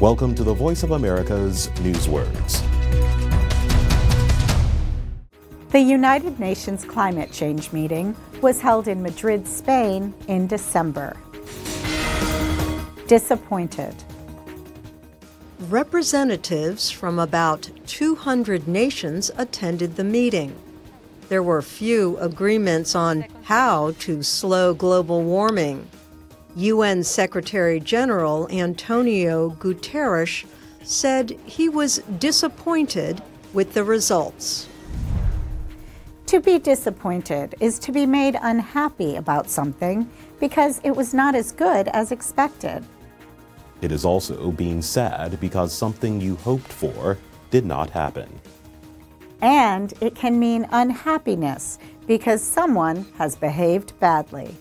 Welcome to the Voice of America's Newswords. The United Nations Climate Change meeting was held in Madrid, Spain in December. Disappointed. Representatives from about 200 nations attended the meeting. There were few agreements on how to slow global warming. UN Secretary General Antonio Guterres said he was disappointed with the results. To be disappointed is to be made unhappy about something because it was not as good as expected. It is also being sad because something you hoped for did not happen. And it can mean unhappiness because someone has behaved badly.